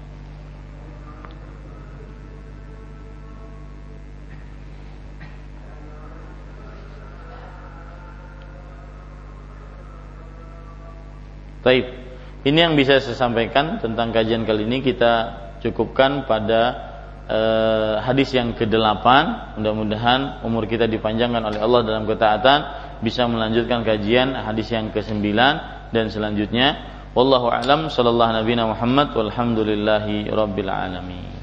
Speaker 1: Baik. Ini yang bisa saya sampaikan tentang kajian kali ini kita cukupkan pada eh, hadis yang ke-8. Mudah-mudahan umur kita dipanjangkan oleh Allah dalam ketaatan bisa melanjutkan kajian hadis yang ke-9 dan selanjutnya. Wallahu a'lam sallallahu nabiyana Muhammad walhamdulillahi rabbil alamin.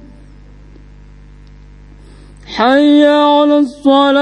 Speaker 2: حي على الصلاة.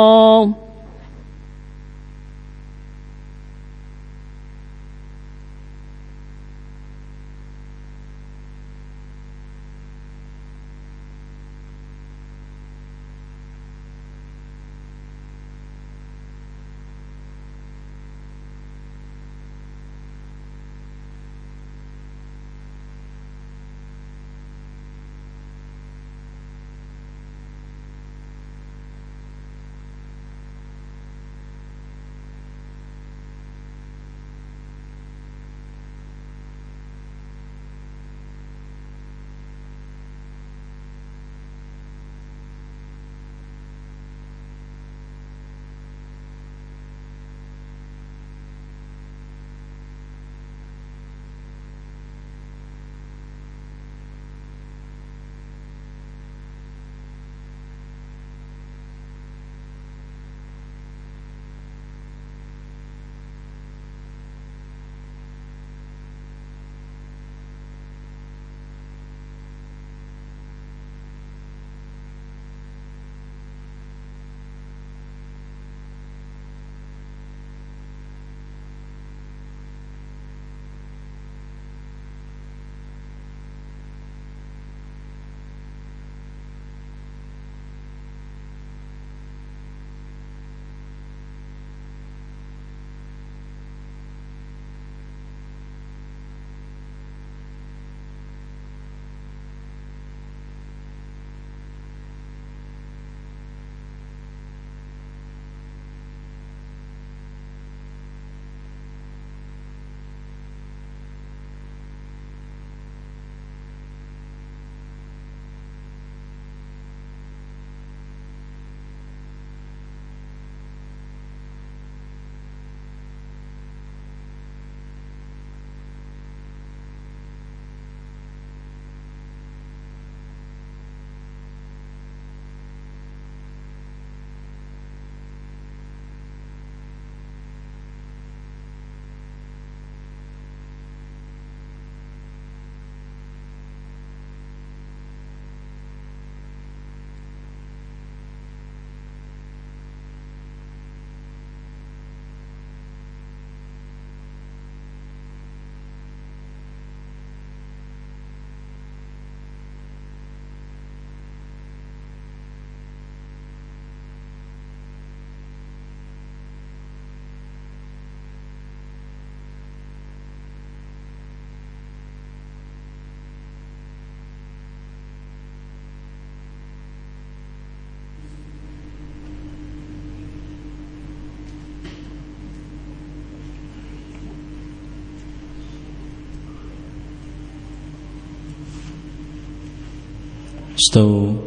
Speaker 1: Stau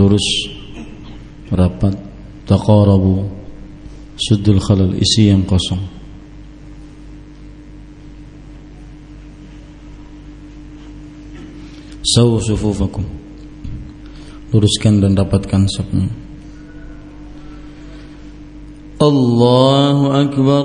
Speaker 1: lurus rapat taqarabu suddul khalal isi yang kosong. Sawu sufufakum. Luruskan dan rapatkan sapnya Allahu akbar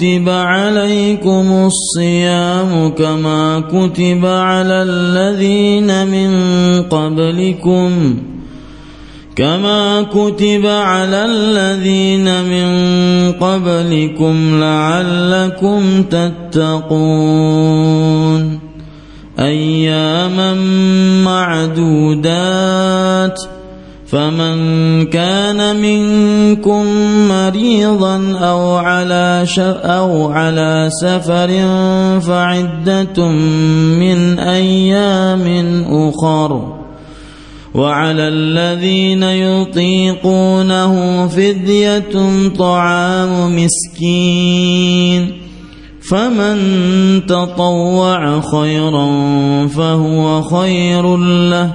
Speaker 1: كتب عليكم الصيام كما كتب على الذين من قبلكم كما كتب على الذين من قبلكم لعلكم تتقون أياما معدودات فمن كان منكم مريضا أو على أو على سفر فعدة من أيام أخر. وعلى الذين يطيقونه فدية طعام مسكين. فمن تطوع خيرا فهو خير له.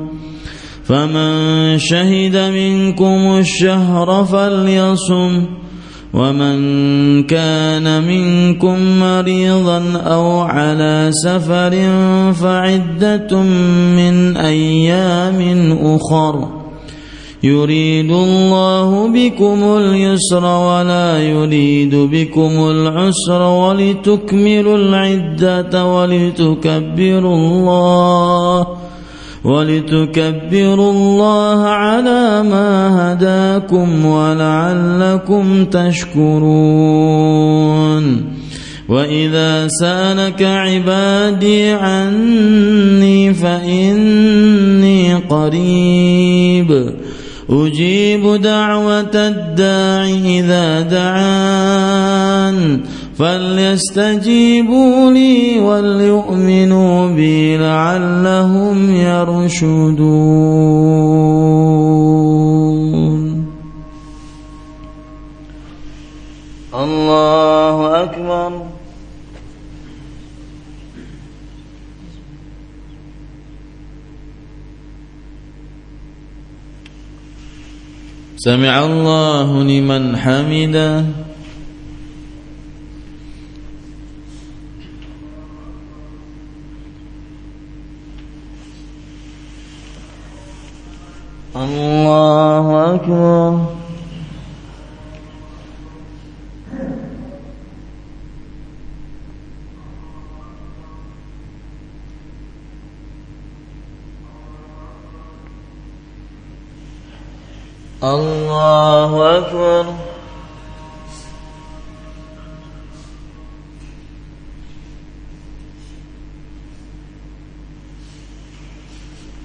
Speaker 1: فمن شهد منكم الشهر فليصم ومن كان منكم مريضا أو على سفر فعدة من أيام أخر. يريد الله بكم اليسر ولا يريد بكم العسر ولتكملوا العدة ولتكبروا الله. ولتكبروا الله على ما هداكم ولعلكم تشكرون. وإذا سألك عبادي عني فإني قريب. أجيب دعوة الداع إذا دعان. فليستجيبوا لي وليؤمنوا بي لعلهم يرشدون. الله أكبر. سمع الله لمن حمده. الله أكبر. الله أكبر.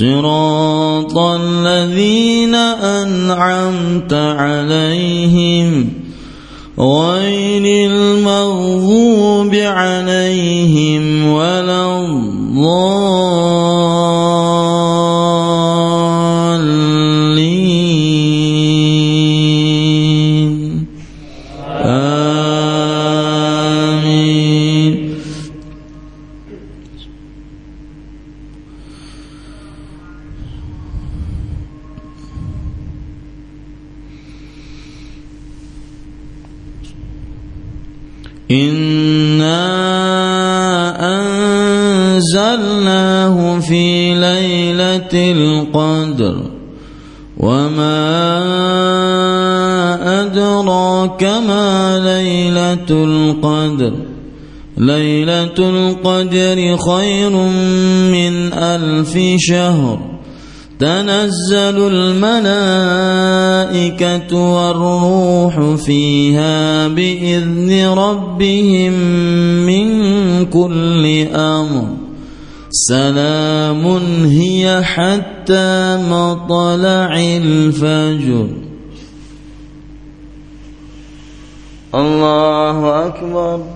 Speaker 1: صراط الذين أنعمت عليهم غير المغضوب عليهم ليلة القدر خير من ألف شهر. تنزل الملائكة والروح فيها بإذن ربهم من كل أمر. سلام هي حتى مطلع الفجر. الله أكبر.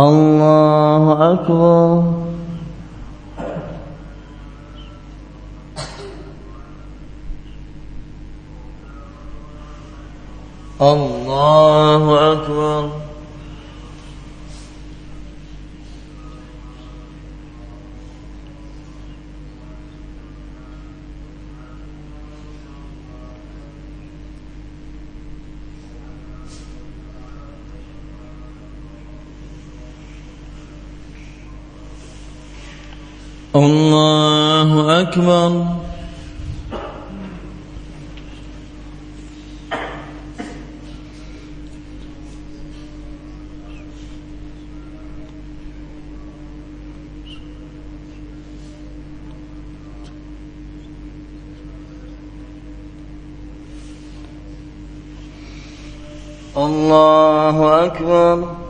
Speaker 1: الله أكبر. الله أكبر. الله أكبر. الله أكبر.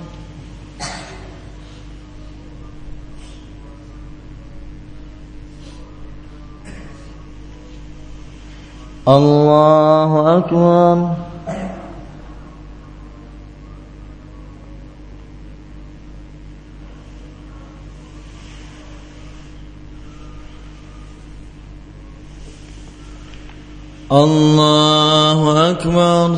Speaker 1: الله أكبر.
Speaker 3: الله أكبر.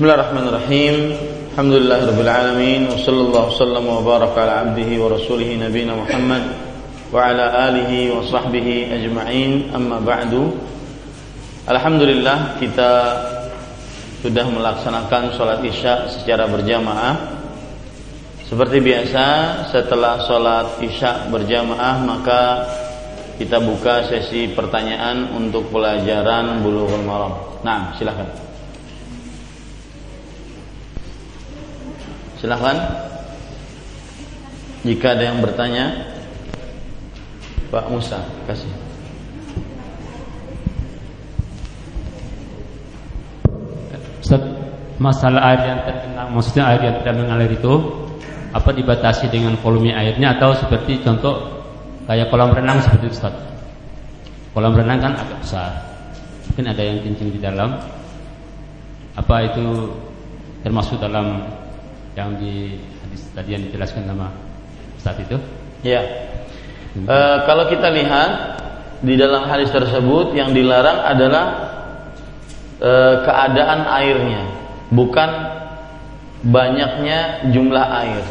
Speaker 1: Bismillahirrahmanirrahim. Alhamdulillahirabbil alamin wa sallallahu wasallam wa baraka ala abdihi wa rasulih nabiyina Muhammad wa ala alihi wa sahbihi ajma'in. Amma ba'du. Alhamdulillah kita sudah melaksanakan sholat isya secara berjamaah. Seperti biasa setelah sholat isya berjamaah maka kita buka sesi pertanyaan untuk pelajaran bulughul maram. Nah, silakan. Silahkan Jika ada yang bertanya Pak Musa Kasih
Speaker 4: masalah air yang tergenang, maksudnya air yang tidak mengalir itu apa dibatasi dengan volume airnya atau seperti contoh kayak kolam renang seperti itu Ustaz. Kolam renang kan agak besar. Mungkin ada yang kencing di dalam. Apa itu termasuk dalam yang di hadis tadi yang dijelaskan sama Ustaz itu?
Speaker 1: Ya. Hmm. E, kalau kita lihat di dalam hadis tersebut yang dilarang adalah e, keadaan airnya, bukan banyaknya jumlah air.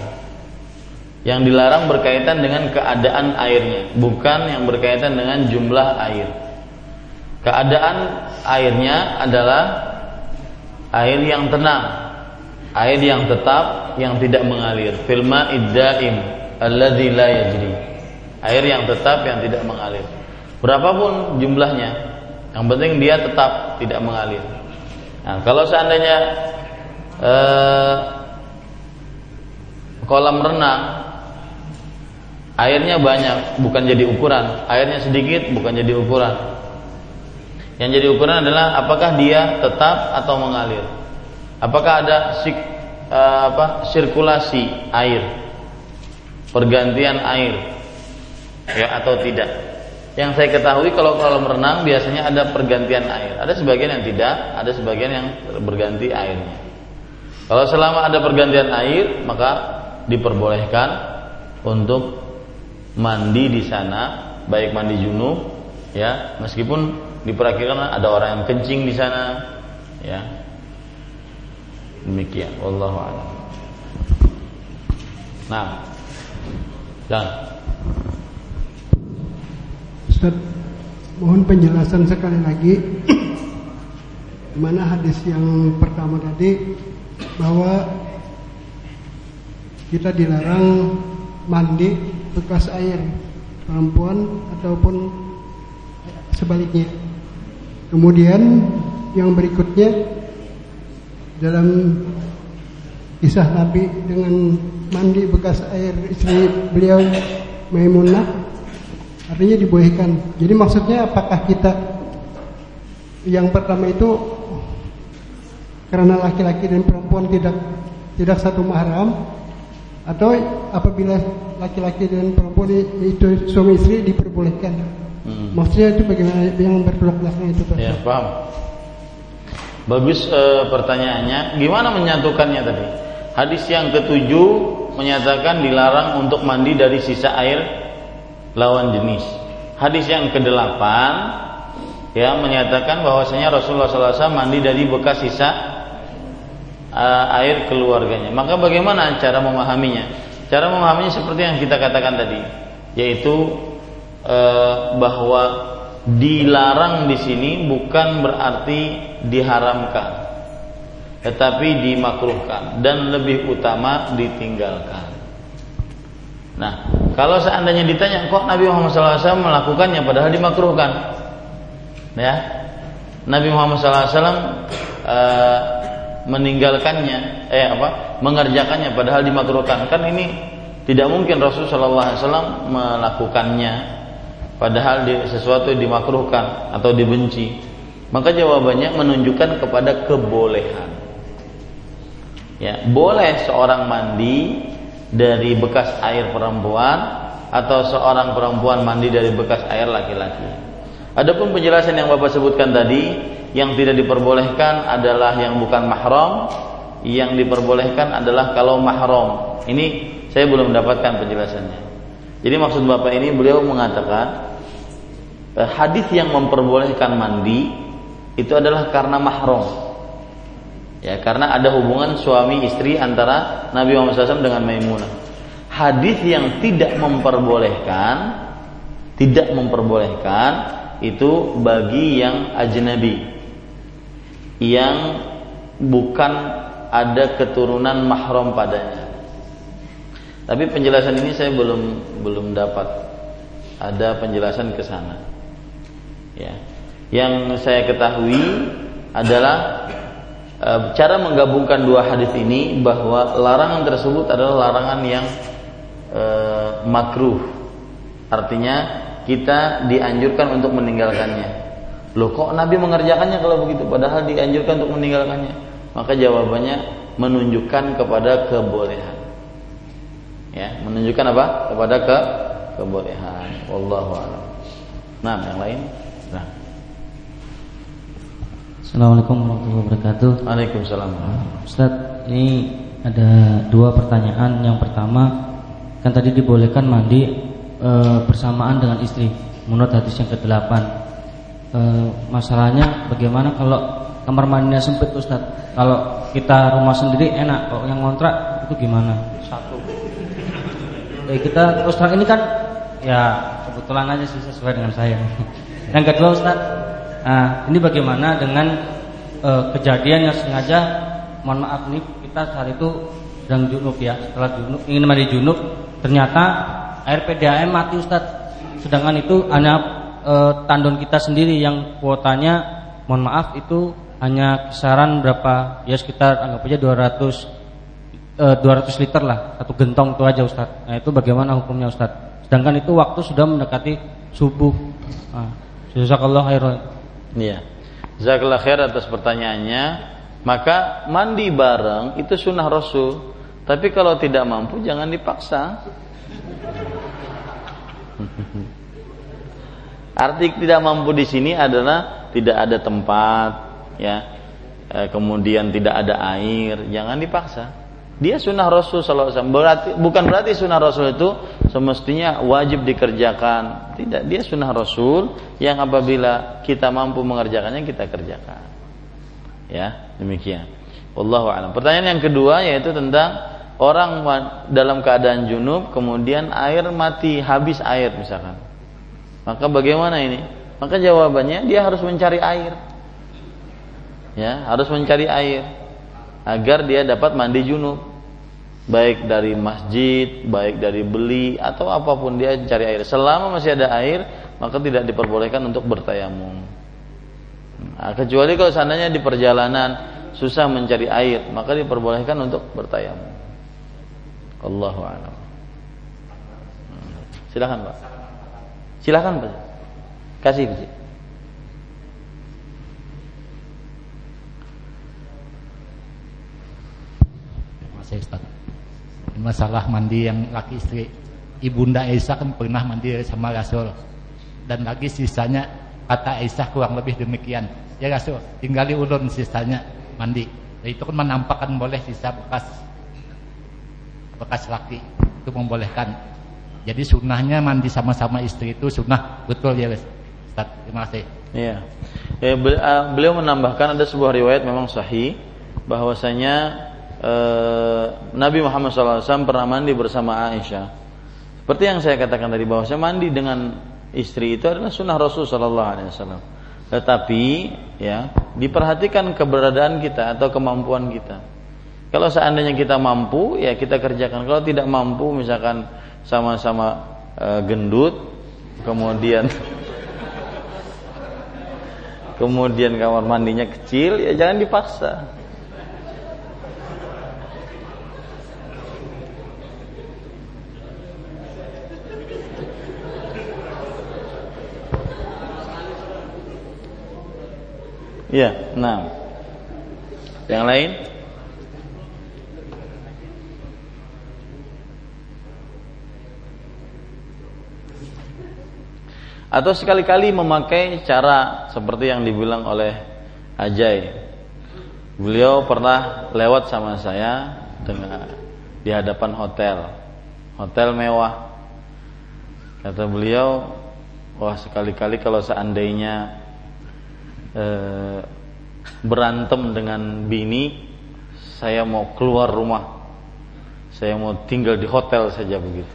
Speaker 1: Yang dilarang berkaitan dengan keadaan airnya, bukan yang berkaitan dengan jumlah air. Keadaan airnya adalah air yang tenang, air yang tetap yang tidak mengalir. Filma iddaim alladzi la yajri. Air yang tetap yang tidak mengalir. Berapapun jumlahnya yang penting dia tetap tidak mengalir. Nah, kalau seandainya eh, kolam renang airnya banyak bukan jadi ukuran. Airnya sedikit bukan jadi ukuran. Yang jadi ukuran adalah apakah dia tetap atau mengalir Apakah ada sik, uh, apa, sirkulasi air, pergantian air, ya atau tidak? Yang saya ketahui kalau kolam renang biasanya ada pergantian air. Ada sebagian yang tidak, ada sebagian yang berganti airnya. Kalau selama ada pergantian air, maka diperbolehkan untuk mandi di sana, baik mandi junub, ya, meskipun diperkirakan ada orang yang kencing di sana, ya, Demikian, wallahu. Nah. Dan
Speaker 5: Ustaz, mohon penjelasan sekali lagi [clears throat] mana hadis yang pertama tadi bahwa kita dilarang mandi bekas air perempuan ataupun sebaliknya. Kemudian yang berikutnya dalam kisah Nabi dengan mandi bekas air istri beliau Maimunah artinya dibolehkan. Jadi maksudnya apakah kita yang pertama itu karena laki-laki dan perempuan tidak tidak satu mahram atau apabila laki-laki dan perempuan itu suami istri diperbolehkan. Hmm. Maksudnya itu bagaimana yang bertolak belakang itu Pak?
Speaker 1: Ya, paham. Bagus e, pertanyaannya, gimana menyatukannya tadi? Hadis yang ketujuh menyatakan dilarang untuk mandi dari sisa air lawan jenis. Hadis yang kedelapan ya menyatakan bahwasanya Rasulullah SAW mandi dari bekas sisa e, air keluarganya. Maka bagaimana cara memahaminya? Cara memahaminya seperti yang kita katakan tadi, yaitu e, bahwa dilarang di sini bukan berarti diharamkan tetapi dimakruhkan dan lebih utama ditinggalkan. Nah, kalau seandainya ditanya kok Nabi Muhammad SAW melakukannya padahal dimakruhkan, ya Nabi Muhammad SAW eh, meninggalkannya, eh apa, mengerjakannya padahal dimakruhkan. Kan ini tidak mungkin Rasulullah SAW melakukannya padahal sesuatu dimakruhkan atau dibenci. Maka jawabannya menunjukkan kepada kebolehan. Ya boleh seorang mandi dari bekas air perempuan atau seorang perempuan mandi dari bekas air laki-laki. Adapun penjelasan yang Bapak sebutkan tadi yang tidak diperbolehkan adalah yang bukan mahram yang diperbolehkan adalah kalau mahram. Ini saya belum mendapatkan penjelasannya jadi maksud Bapak ini beliau mengatakan Eh, hadis yang memperbolehkan mandi itu adalah karena mahram. Ya, karena ada hubungan suami istri antara Nabi Muhammad SAW dengan Maimunah. Hadis yang tidak memperbolehkan, tidak memperbolehkan itu bagi yang ajnabi, yang bukan ada keturunan mahram padanya. Tapi penjelasan ini saya belum belum dapat ada penjelasan ke sana. Ya. Yang saya ketahui adalah e, cara menggabungkan dua hadis ini bahwa larangan tersebut adalah larangan yang e, makruh. Artinya kita dianjurkan untuk meninggalkannya. Loh kok Nabi mengerjakannya kalau begitu padahal dianjurkan untuk meninggalkannya? Maka jawabannya menunjukkan kepada kebolehan. Ya, menunjukkan apa? Kepada ke kebolehan. Wallahu a'lam. Nah, yang lain? Nah.
Speaker 6: Assalamualaikum warahmatullahi wabarakatuh.
Speaker 1: Waalaikumsalam.
Speaker 6: Ustaz, ini ada dua pertanyaan. Yang pertama, kan tadi dibolehkan mandi e, bersamaan dengan istri menurut hadis yang ke-8. E, masalahnya bagaimana kalau kamar mandinya sempit Ustaz? Kalau kita rumah sendiri enak, kalau yang ngontrak itu gimana? Satu. Eh, kita terang ini kan ya kebetulan aja sih sesuai dengan saya. [laughs] Yang kedua Ustaz, nah, ini bagaimana dengan uh, kejadian yang sengaja, mohon maaf nih kita saat itu sedang junub ya, setelah junub ingin mandi junub, ternyata air PDAM mati Ustaz. Sedangkan itu hanya uh, tandon kita sendiri yang kuotanya, mohon maaf itu hanya kisaran berapa ya sekitar anggap aja 200 200 liter lah satu gentong itu aja Ustaz. Nah itu bagaimana hukumnya Ustaz? Sedangkan itu waktu sudah mendekati subuh. Nah, Jazakallah khairan.
Speaker 1: Iya. Jazakallah khair atas pertanyaannya. Maka mandi bareng itu sunnah Rasul. Tapi kalau tidak mampu jangan dipaksa. [laughs] Arti tidak mampu di sini adalah tidak ada tempat, ya. E, kemudian tidak ada air, jangan dipaksa. Dia sunnah Rasul SAW. Berarti, bukan berarti sunnah Rasul itu semestinya wajib dikerjakan. Tidak, dia sunnah Rasul yang apabila kita mampu mengerjakannya kita kerjakan. Ya, demikian. Wallahu a'lam. Pertanyaan yang kedua yaitu tentang orang dalam keadaan junub kemudian air mati, habis air misalkan. Maka bagaimana ini? Maka jawabannya dia harus mencari air. Ya, harus mencari air agar dia dapat mandi junub baik dari masjid, baik dari beli atau apa pun dia cari air. Selama masih ada air, maka tidak diperbolehkan untuk bertayamum. Nah, kecuali kalau seandainya di perjalanan susah mencari air, maka diperbolehkan untuk bertayamum. Allahu a'lam. Silakan, Pak. Silakan, Pak. Kasih, Pak.
Speaker 7: Masih Ustaz masalah mandi yang laki istri. Ibunda Aisyah kan pernah mandi sama Rasul. Dan lagi sisanya kata Aisyah kurang lebih demikian. Ya Rasul tinggali ulun sisanya mandi. Dan itu kan menampakkan boleh sisa bekas bekas laki. Itu membolehkan. Jadi sunnahnya mandi sama-sama istri itu sunnah. Betul ya Ustaz terima kasih.
Speaker 1: Iya. Ya, beliau menambahkan ada sebuah riwayat memang sahih bahwasanya Eh, Nabi Muhammad SAW pernah mandi bersama Aisyah. Seperti yang saya katakan tadi bahwa saya mandi dengan istri itu adalah sunnah Rasul Sallallahu Alaihi Wasallam. Tetapi ya diperhatikan keberadaan kita atau kemampuan kita. Kalau seandainya kita mampu ya kita kerjakan. Kalau tidak mampu misalkan sama-sama e, gendut, kemudian [laughs] kemudian kamar mandinya kecil ya jangan dipaksa. Ya, nah. Yang lain? Atau sekali-kali memakai cara seperti yang dibilang oleh Ajay. Beliau pernah lewat sama saya dengan di hadapan hotel, hotel mewah. Kata beliau, wah sekali-kali kalau seandainya e, berantem dengan bini saya mau keluar rumah. Saya mau tinggal di hotel saja begitu.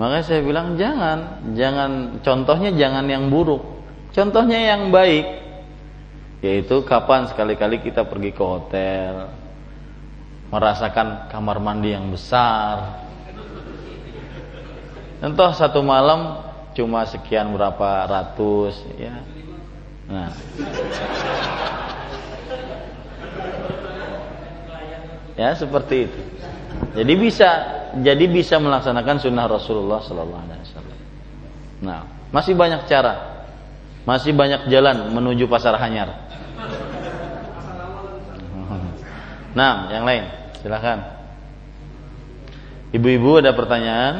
Speaker 1: Makanya saya bilang jangan jangan contohnya jangan yang buruk contohnya yang baik. Yaitu kapan sekali-kali kita pergi ke hotel merasakan kamar mandi yang besar. Entah satu malam cuma sekian berapa ratus ya nah. Ya seperti itu. Jadi bisa jadi bisa melaksanakan sunnah Rasulullah Sallallahu Alaihi Wasallam. Nah masih banyak cara. Masih banyak jalan menuju pasar hanyar. Nah yang lain silahkan ibu-ibu ada pertanyaan?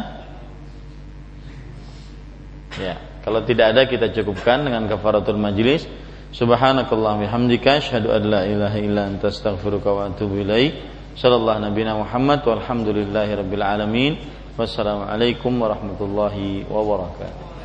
Speaker 1: Ya, kalau tidak ada kita cukupkan dengan kafaratul majlis. Subhanakallah bihamdika asyhadu an la ilaha illa anta astaghfiruka wa atubu ilaik. Sallallahu nabiyana Muhammad walhamdulillahi alamin. Wassalamualaikum warahmatullahi wabarakatuh.